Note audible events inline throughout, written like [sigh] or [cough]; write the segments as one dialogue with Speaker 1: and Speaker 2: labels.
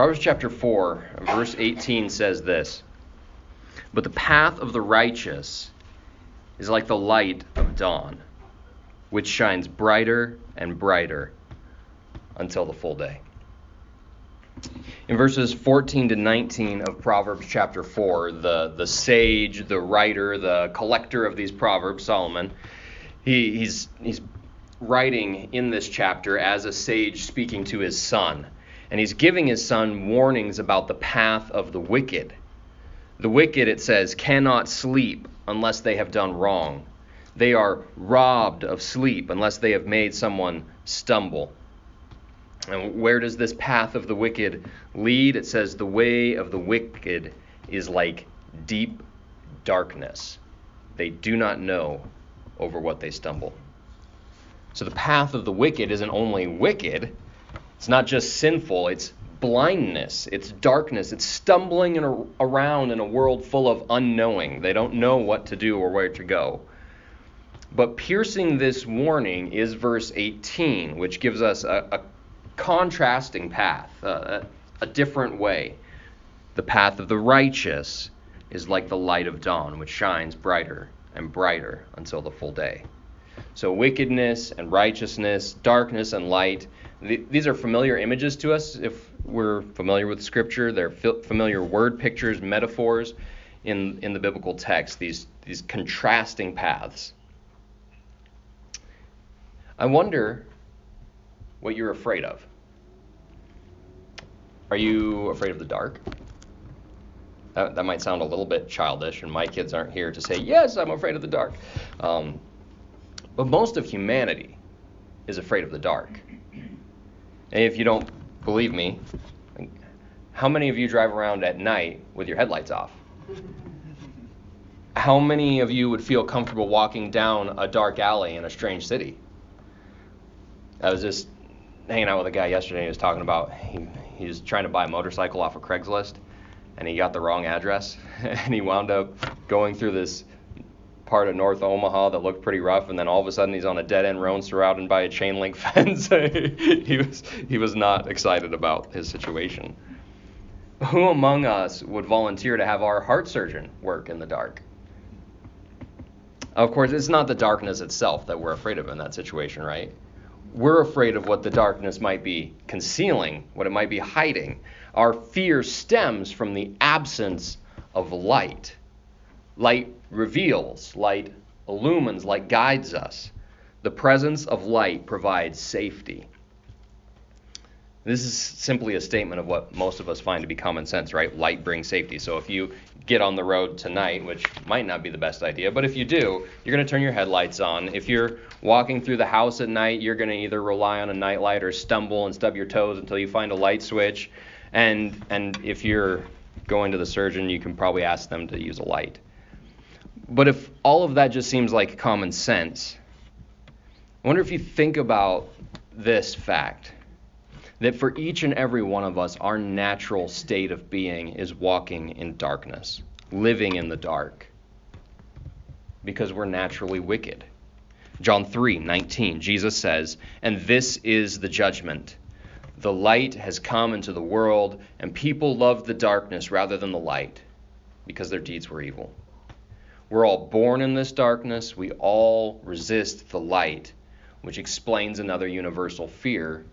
Speaker 1: Proverbs chapter 4, verse 18 says this But the path of the righteous is like the light of dawn, which shines brighter and brighter until the full day. In verses 14 to 19 of Proverbs chapter 4, the, the sage, the writer, the collector of these Proverbs, Solomon, he, he's, he's writing in this chapter as a sage speaking to his son. And he's giving his son warnings about the path of the wicked. The wicked, it says, cannot sleep unless they have done wrong. They are robbed of sleep unless they have made someone stumble. And where does this path of the wicked lead? It says, The way of the wicked is like deep darkness. They do not know over what they stumble. So the path of the wicked isn't only wicked, it's not just sinful, it's blindness, it's darkness, it's stumbling in a, around in a world full of unknowing. They don't know what to do or where to go. But piercing this warning is verse 18, which gives us a, a contrasting path, uh, a different way. The path of the righteous is like the light of dawn, which shines brighter and brighter until the full day. So, wickedness and righteousness, darkness and light, these are familiar images to us if we're familiar with Scripture. They're familiar word pictures, metaphors in, in the biblical text, these, these contrasting paths. I wonder what you're afraid of. Are you afraid of the dark? That, that might sound a little bit childish, and my kids aren't here to say, Yes, I'm afraid of the dark. Um, but most of humanity is afraid of the dark. And if you don't believe me, how many of you drive around at night with your headlights off? How many of you would feel comfortable walking down a dark alley in a strange city? I was just hanging out with a guy yesterday. He was talking about he, he was trying to buy a motorcycle off of Craigslist, and he got the wrong address, [laughs] and he wound up going through this part of North Omaha that looked pretty rough, and then all of a sudden he's on a dead end road surrounded by a chain link [laughs] fence. he was he was not excited about his situation. Who among us would volunteer to have our heart surgeon work in the dark? Of course, it's not the darkness itself that we're afraid of in that situation, right? We're afraid of what the darkness might be concealing, what it might be hiding. Our fear stems from the absence of light. Light reveals, light illumines, light guides us. The presence of light provides safety. This is simply a statement of what most of us find to be common sense, right? Light brings safety. So if you get on the road tonight, which might not be the best idea, but if you do, you're going to turn your headlights on. If you're walking through the house at night, you're going to either rely on a nightlight or stumble and stub your toes until you find a light switch. And and if you're going to the surgeon, you can probably ask them to use a light. But if all of that just seems like common sense, I wonder if you think about this fact that for each and every one of us, our natural state of being is walking in darkness, living in the dark, because we're naturally wicked. John 3 19, Jesus says, And this is the judgment. The light has come into the world, and people loved the darkness rather than the light, because their deeds were evil. We're all born in this darkness. We all resist the light, which explains another universal fear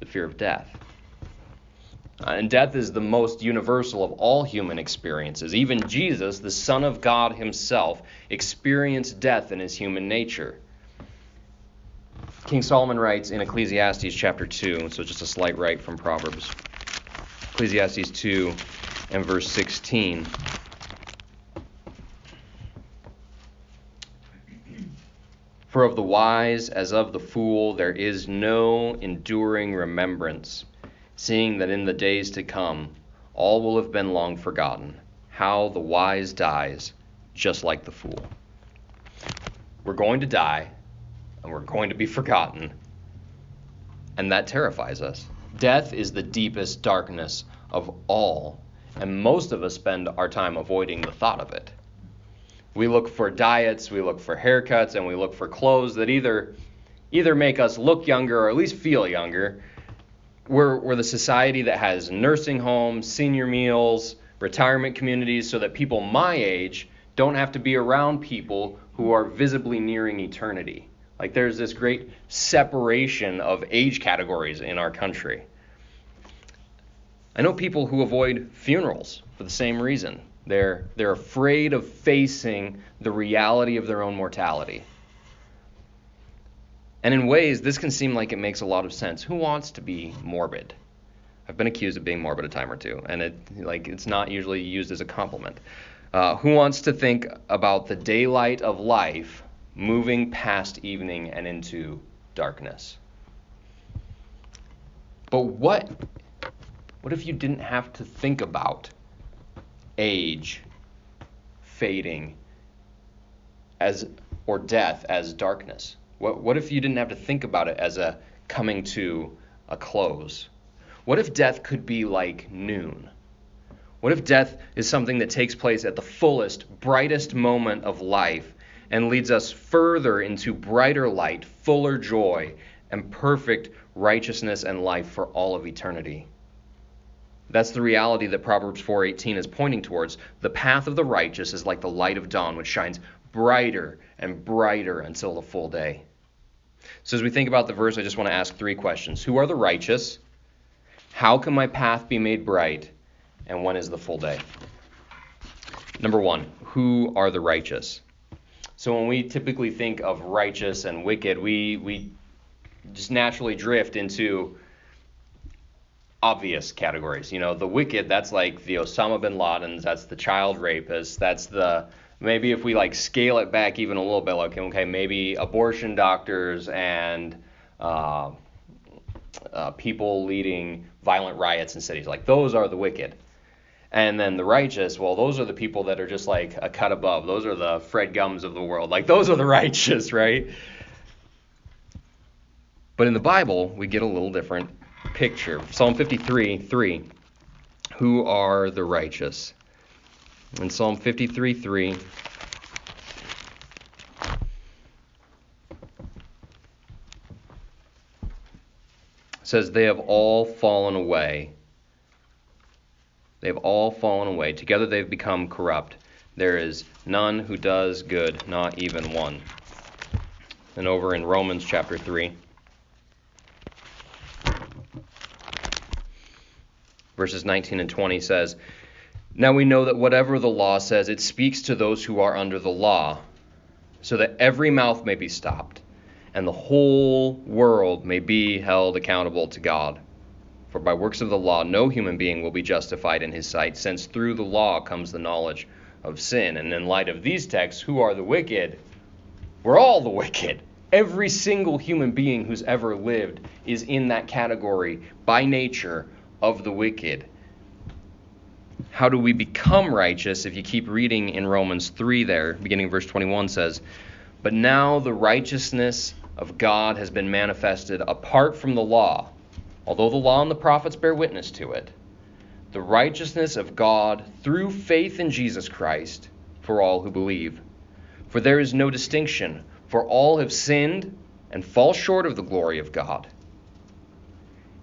Speaker 1: the fear of death. Uh, and death is the most universal of all human experiences. Even Jesus, the Son of God Himself, experienced death in His human nature. King Solomon writes in Ecclesiastes chapter 2, so just a slight right from Proverbs. Ecclesiastes 2 and verse 16. For of the wise as of the fool there is no enduring remembrance, seeing that in the days to come all will have been long forgotten. How the wise dies, just like the fool. We're going to die, and we're going to be forgotten, and that terrifies us. Death is the deepest darkness of all, and most of us spend our time avoiding the thought of it. We look for diets, we look for haircuts, and we look for clothes that either either make us look younger or at least feel younger. we're, we're the society that has nursing homes, senior meals, retirement communities, so that people my age don't have to be around people who are visibly nearing eternity. Like there's this great separation of age categories in our country. I know people who avoid funerals for the same reason. They're, they're afraid of facing the reality of their own mortality. And in ways, this can seem like it makes a lot of sense. Who wants to be morbid? I've been accused of being morbid a time or two, and it like it's not usually used as a compliment. Uh, who wants to think about the daylight of life moving past evening and into darkness? But what what if you didn't have to think about age fading as or death as darkness? What, what if you didn't have to think about it as a coming to a close? What if death could be like noon? What if death is something that takes place at the fullest, brightest moment of life and leads us further into brighter light, fuller joy, and perfect righteousness and life for all of eternity? That's the reality that Proverbs 4:18 is pointing towards. The path of the righteous is like the light of dawn which shines brighter and brighter until the full day. So, as we think about the verse, I just want to ask three questions Who are the righteous? How can my path be made bright? And when is the full day? Number one, who are the righteous? So, when we typically think of righteous and wicked, we, we just naturally drift into obvious categories. You know, the wicked, that's like the Osama bin Ladens, that's the child rapists, that's the maybe if we like scale it back even a little bit, like okay, maybe abortion doctors and uh, uh, people leading violent riots in cities, like those are the wicked. And then the righteous, well, those are the people that are just like a cut above. Those are the Fred Gums of the world. Like those are the [laughs] righteous, right? But in the Bible, we get a little different picture. Psalm 53, 3. Who are the righteous? in Psalm 53 3. says, They have all fallen away. They have all fallen away. Together they've become corrupt. There is none who does good, not even one. And over in Romans chapter 3, verses 19 and 20 says, now we know that whatever the law says, it speaks to those who are under the law, so that every mouth may be stopped, and the whole world may be held accountable to God. For by works of the law, no human being will be justified in his sight, since through the law comes the knowledge of sin. And in light of these texts, who are the wicked? We're all the wicked. Every single human being who's ever lived is in that category by nature of the wicked how do we become righteous? If you keep reading in Romans 3 there, beginning verse 21 says, But now the righteousness of God has been manifested apart from the law, although the law and the prophets bear witness to it. The righteousness of God through faith in Jesus Christ for all who believe. For there is no distinction, for all have sinned and fall short of the glory of God,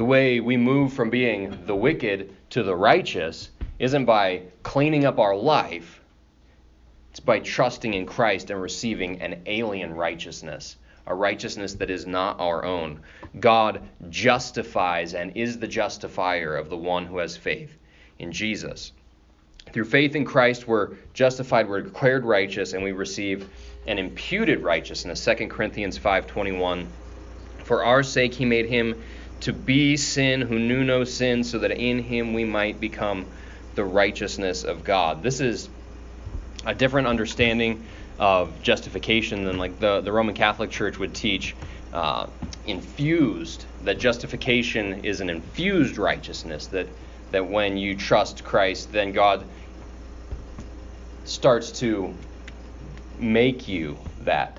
Speaker 1: The way we move from being the wicked to the righteous isn't by cleaning up our life it's by trusting in Christ and receiving an alien righteousness, a righteousness that is not our own. God justifies and is the justifier of the one who has faith in Jesus. Through faith in Christ, we're justified, we're declared righteous, and we receive an imputed righteousness. 2 Corinthians 5:21. For our sake he made him to be sin who knew no sin, so that in him we might become the righteousness of God. This is a different understanding of justification than like the, the Roman Catholic Church would teach uh, infused, that justification is an infused righteousness, that that when you trust Christ, then God starts to make you that.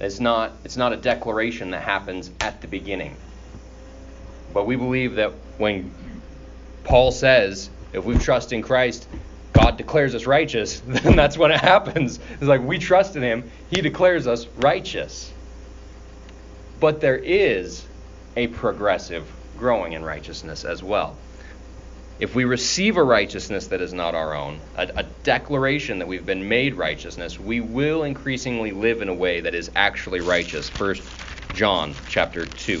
Speaker 1: It's not, it's not a declaration that happens at the beginning. But we believe that when Paul says, if we trust in Christ, God declares us righteous, [laughs] then that's when it happens. It's like we trust in Him, He declares us righteous. But there is a progressive growing in righteousness as well. If we receive a righteousness that is not our own, a, a, declaration that we've been made righteousness, we will increasingly live in a way that is actually righteous. First John chapter 2.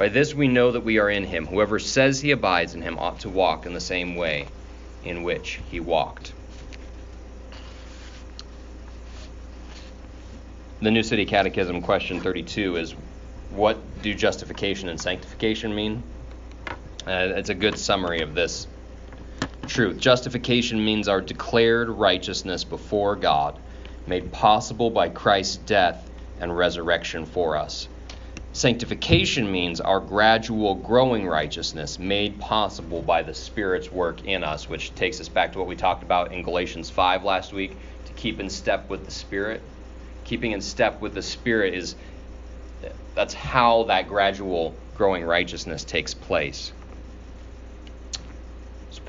Speaker 1: By this we know that we are in him. Whoever says he abides in him ought to walk in the same way in which he walked. The New City Catechism, question 32, is What do justification and sanctification mean? Uh, it's a good summary of this truth. Justification means our declared righteousness before God, made possible by Christ's death and resurrection for us. Sanctification means our gradual growing righteousness made possible by the Spirit's work in us, which takes us back to what we talked about in Galatians 5 last week to keep in step with the Spirit. Keeping in step with the Spirit is that's how that gradual growing righteousness takes place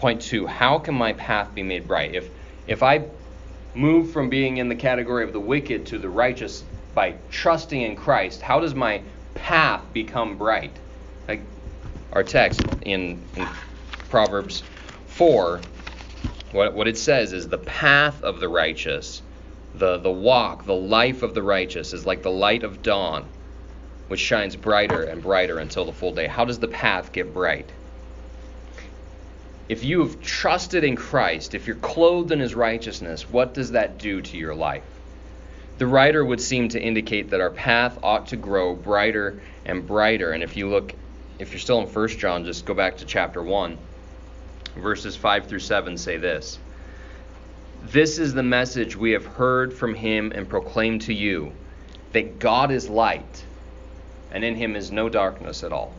Speaker 1: point two, how can my path be made bright? If if I move from being in the category of the wicked to the righteous by trusting in Christ, how does my path become bright? Like our text in, in Proverbs 4, what, what it says is the path of the righteous, the, the walk, the life of the righteous is like the light of dawn, which shines brighter and brighter until the full day. How does the path get bright? if you have trusted in Christ, if you're clothed in his righteousness, what does that do to your life? The writer would seem to indicate that our path ought to grow brighter and brighter. And if you look, if you're still in 1 John, just go back to chapter 1. Verses 5 through 7 say this This is the message we have heard from him and proclaimed to you that God is light, and in him is no darkness at all.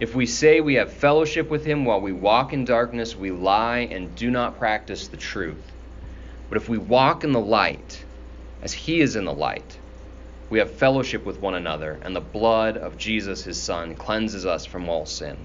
Speaker 1: If we say we have fellowship with him while we walk in darkness, we lie and do not practice the truth. But if we walk in the light, as he is in the light, we have fellowship with one another, and the blood of Jesus, his Son, cleanses us from all sin.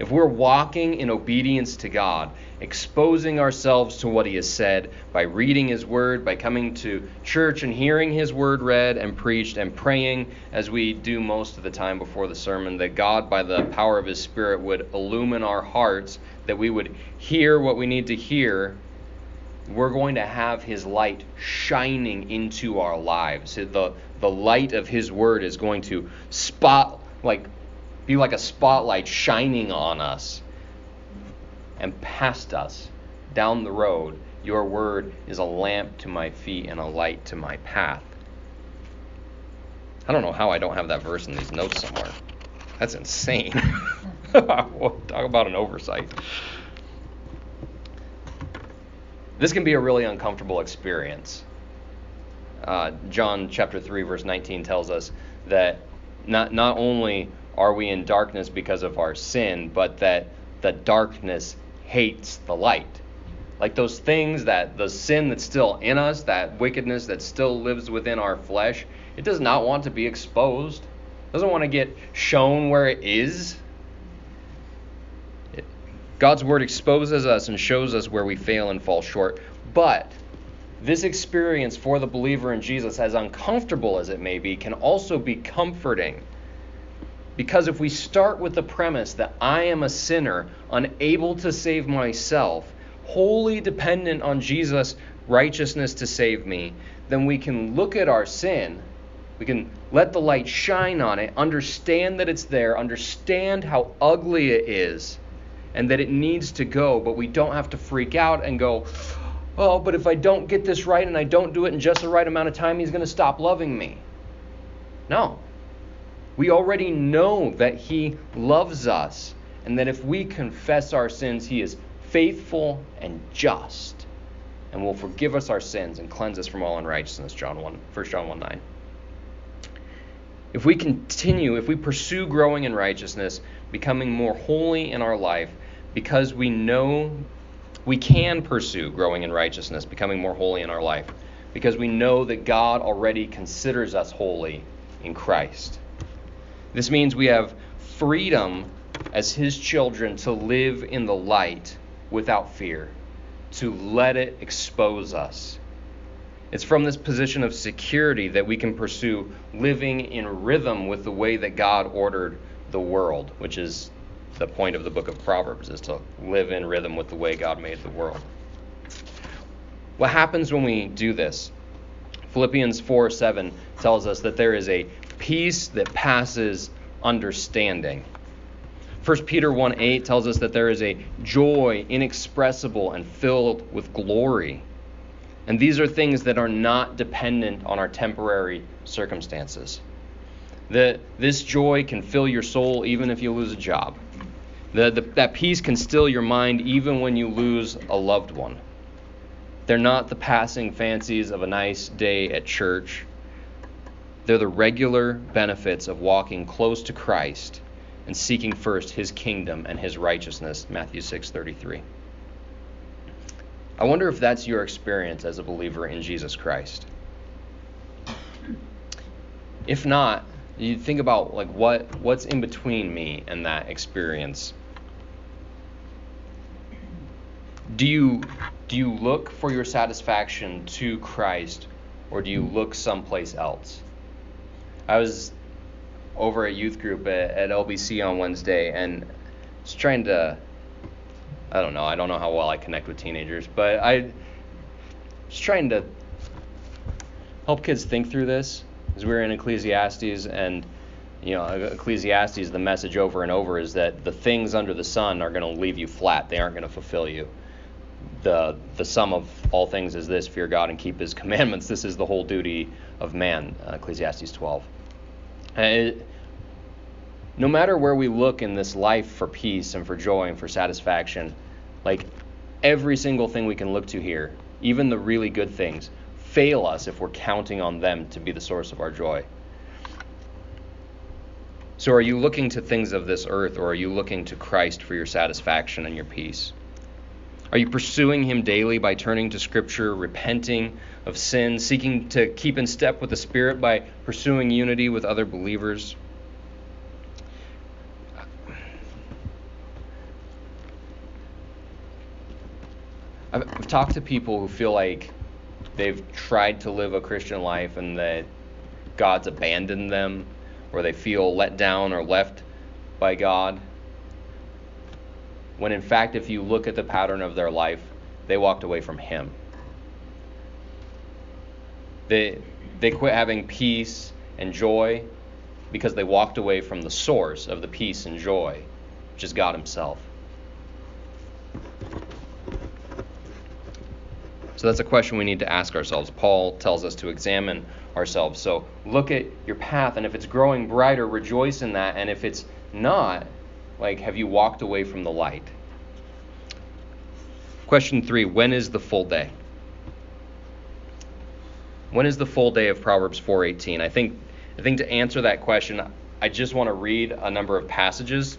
Speaker 1: If we're walking in obedience to God, exposing ourselves to what He has said by reading His Word, by coming to church and hearing His Word read and preached, and praying as we do most of the time before the sermon, that God, by the power of His Spirit, would illumine our hearts, that we would hear what we need to hear. We're going to have His light shining into our lives. The, the light of His Word is going to spot, like be like a spotlight shining on us and past us down the road. Your word is a lamp to my feet and a light to my path. I don't know how I don't have that verse in these notes somewhere. That's insane. [laughs] Talk about an oversight. This can be a really uncomfortable experience. Uh, John chapter 3, verse 19 tells us that not, not only are we in darkness because of our sin, but that the darkness hates the light. Like those things that the sin that's still in us, that wickedness that still lives within our flesh, it does not want to be exposed. It doesn't want to get shown where it is. God's word exposes us and shows us where we fail and fall short. But this experience for the believer in Jesus, as uncomfortable as it may be, can also be comforting because if we start with the premise that I am a sinner, unable to save myself, wholly dependent on Jesus' righteousness to save me, then we can look at our sin We can let the light shine on it, understand that it's there, understand how ugly it is, and that it needs to go, but we don't have to freak out and go, oh, but if I don't get this right and I don't do it in just the right amount of time, he's going to stop loving me. No. We already know that he loves us and that if we confess our sins, he is faithful and just and will forgive us our sins and cleanse us from all unrighteousness. John 1, 1 John 1 9. If we continue, if we pursue growing in righteousness, becoming more holy in our life, because we know we can pursue growing in righteousness, becoming more holy in our life, because we know that God already considers us holy in Christ. This means we have freedom as His children to live in the light without fear, to let it expose us. It's from this position of security that we can pursue living in rhythm with the way that God ordered the world, which is the point of the book of Proverbs, is to live in rhythm with the way God made the world. What happens when we do this? Philippians 4 7 tells us that there is a peace that passes understanding. 1 Peter 1 8 tells us that there is a joy inexpressible and filled with glory. And these are things that are not dependent on our temporary circumstances. That this joy can fill your soul even if you lose a job. The, the, that peace can still your mind even when you lose a loved one. They're not the passing fancies of a nice day at church. They're the regular benefits of walking close to Christ and seeking first his kingdom and his righteousness. Matthew 6:33. I wonder if that's your experience as a believer in Jesus Christ. If not, you think about like what what's in between me and that experience. Do you do you look for your satisfaction to Christ or do you look someplace else? I was over at youth group at, at LBC on Wednesday and was trying to I don't know. I don't know how well I connect with teenagers, but I was trying to help kids think through this we were in Ecclesiastes and you know Ecclesiastes the message over and over is that the things under the sun are going to leave you flat. They aren't going to fulfill you. The the sum of all things is this: fear God and keep His [laughs] commandments. This is the whole duty of man. Uh, Ecclesiastes 12. It, no matter where we look in this life for peace and for joy and for satisfaction, like every single thing we can look to here, even the really good things, fail us if we're counting on them to be the source of our joy. So, are you looking to things of this earth or are you looking to Christ for your satisfaction and your peace? Are you pursuing Him daily by turning to Scripture, repenting of sin, seeking to keep in step with the Spirit by pursuing unity with other believers? I've, I've talked to people who feel like they've tried to live a Christian life and that God's abandoned them, or they feel let down or left by God. When in fact, if you look at the pattern of their life, they walked away from Him. They, they quit having peace and joy because they walked away from the source of the peace and joy, which is God Himself. So that's a question we need to ask ourselves. Paul tells us to examine ourselves. So look at your path, and if it's growing brighter, rejoice in that. And if it's not, like, have you walked away from the light? Question three When is the full day? When is the full day of Proverbs 4:18? I think I think to answer that question, I just want to read a number of passages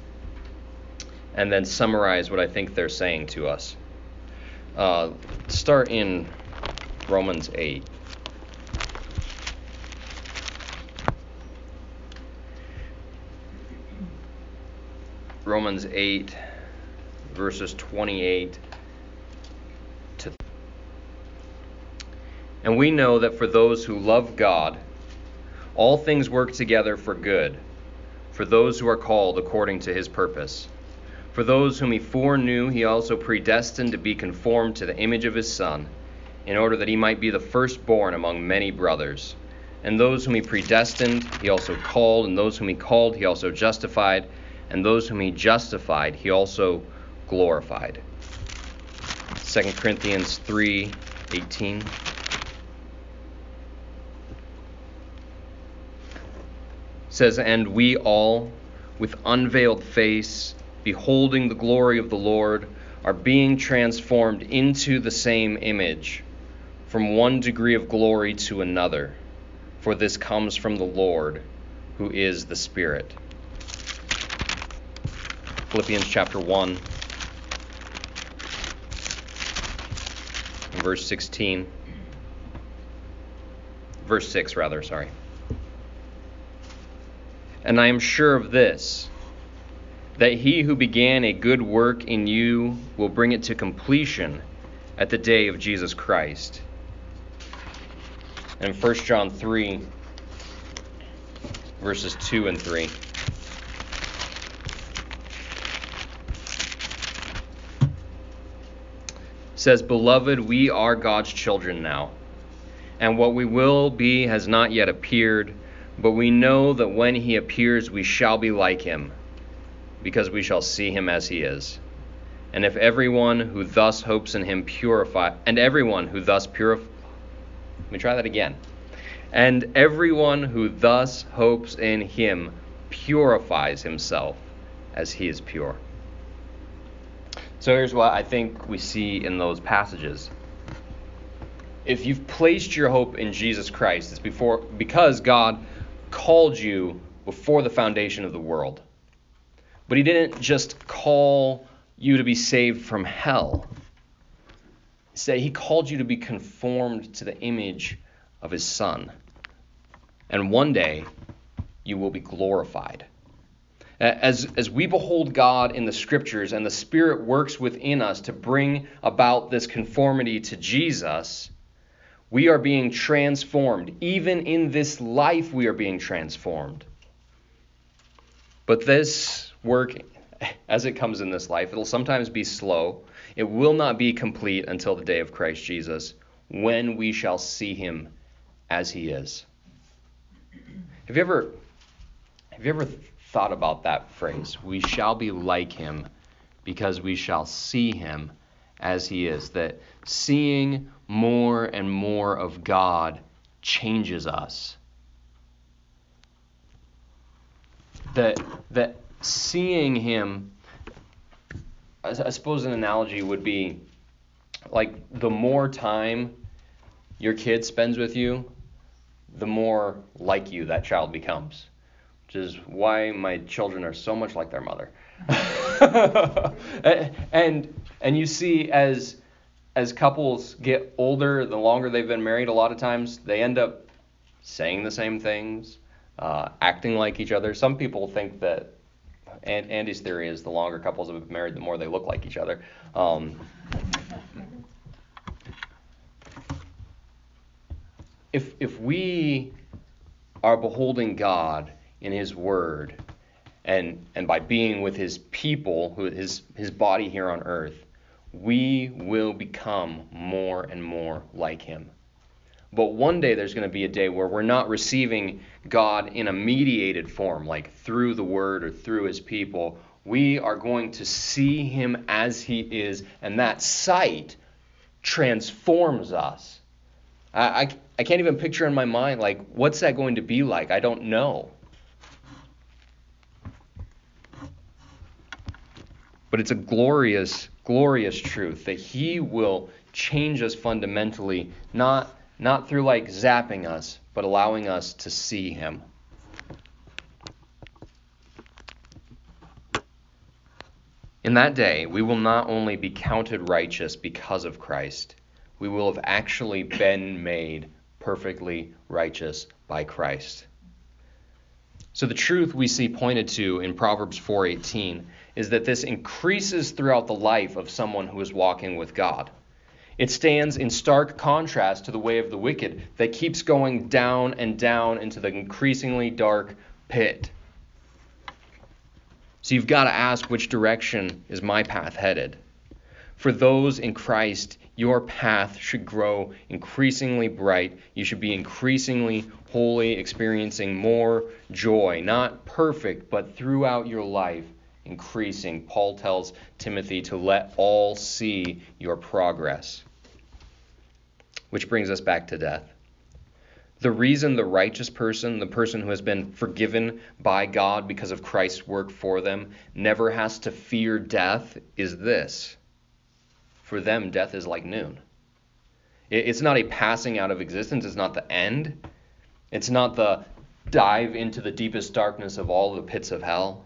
Speaker 1: and then summarize what I think they're saying to us. Uh, start in Romans 8. Romans 8, verses 28 to. And we know that for those who love God, all things work together for good, for those who are called according to his purpose. For those whom he foreknew, he also predestined to be conformed to the image of his Son, in order that he might be the firstborn among many brothers. And those whom he predestined, he also called. And those whom he called, he also justified. And those whom he justified, he also glorified. 2 Corinthians 3 18. says, And we all, with unveiled face, beholding the glory of the Lord, are being transformed into the same image, from one degree of glory to another. For this comes from the Lord, who is the Spirit. Philippians chapter 1, verse 16. Verse 6, rather, sorry. And I am sure of this that he who began a good work in you will bring it to completion at the day of Jesus Christ. And 1 John 3, verses 2 and 3. says, Beloved, we are God's children now, and what we will be has not yet appeared but we know that when he appears, we shall be like him, because we shall see him as he is. And if everyone who thus hopes in him purify, and everyone who thus purify, let me try that again. And everyone who thus hopes in him purifies himself as he is pure. So here's what I think we see in those passages. If you've placed your hope in Jesus Christ, it's before because God called you before the foundation of the world. But he didn't just call you to be saved from hell. Instead, he called you to be conformed to the image of his son. And one day, you will be glorified. As, as we behold God in the scriptures and the Spirit works within us to bring about this conformity to Jesus, we are being transformed. Even in this life, we are being transformed. But this work, as it comes in this life, it'll sometimes be slow. It will not be complete until the day of Christ Jesus, when we shall see him as he is. Have you ever have you ever thought about that phrase? We shall be like him because we shall see him as he is. That seeing more and more of God changes us. That, that seeing Him, I suppose an analogy would be like the more time your kid spends with you, the more like you that child becomes. Which is why my children are so much like their mother. [laughs] and and you see as as couples get older, the longer they've been married, a lot of times they end up saying the same things, uh, acting like each other. Some people think that, and Andy's theory is the longer couples have been married, the more they look like each other. Um, if if we are beholding God in His Word, and and by being with His people, who His His body here on earth we will become more and more like him. But one day there's going to be a day where we're not receiving God in a mediated form, like through the Word or through His people. We are going to see Him as He is, and that sight transforms us. I, I, I can't even picture in my mind, like, what's that going to be like? I don't know. But it's a glorious glorious truth that He will change us fundamentally, not, not through like zapping us, but allowing us to see Him. In that day, we will not only be counted righteous because of Christ, we will have actually been made perfectly righteous by Christ. So the truth we see pointed to in Proverbs 4:18 is that this increases throughout the life of someone who is walking with God. It stands in stark contrast to the way of the wicked that keeps going down and down into the increasingly dark pit. So you've got to ask which direction is my path headed? For those in Christ, your path should grow increasingly bright. You should be increasingly holy, experiencing more joy, not perfect, but throughout your life, increasing. Paul tells Timothy to let all see your progress. Which brings us back to death. The reason the righteous person, the person who has been forgiven by God because of Christ's work for them, never has to fear death is this for them, death is like noon. It's not a passing out of existence, it's not the end, it's not the dive into the deepest darkness of all the pits of hell.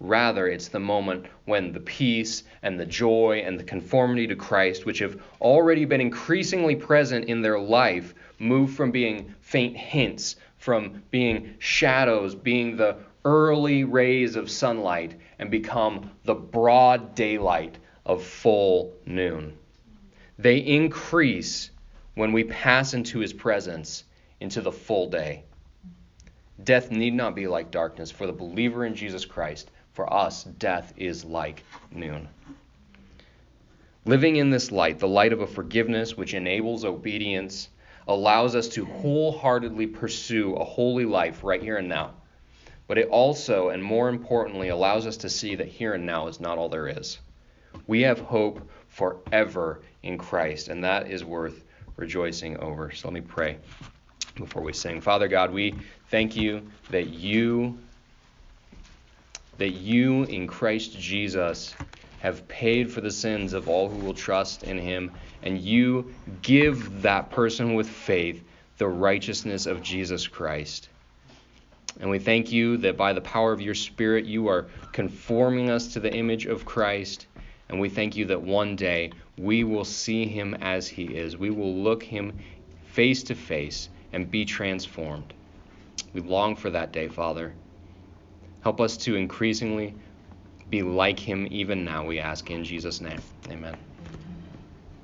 Speaker 1: Rather, it's the moment when the peace and the joy and the conformity to Christ, which have already been increasingly present in their life, move from being faint hints, from being shadows, being the early rays of sunlight, and become the broad daylight of full noon. They increase when we pass into his presence into the full day. Death need not be like darkness for the believer in Jesus Christ. For us, death is like noon. Living in this light, the light of a forgiveness which enables obedience, allows us to wholeheartedly pursue a holy life right here and now. But it also, and more importantly, allows us to see that here and now is not all there is. We have hope forever in Christ, and that is worth rejoicing over. So let me pray before we sing. Father God, we thank you that you that you in Christ Jesus have paid for the sins of all who will trust in him, and you give that person with faith the righteousness of Jesus Christ. And we thank you that by the power of your Spirit, you are conforming us to the image of Christ and we thank you that one day we will see him as he is. We will look him face to face and be transformed. We long for that day, Father. Help us to increasingly be like him even now, we ask in Jesus' name. Amen.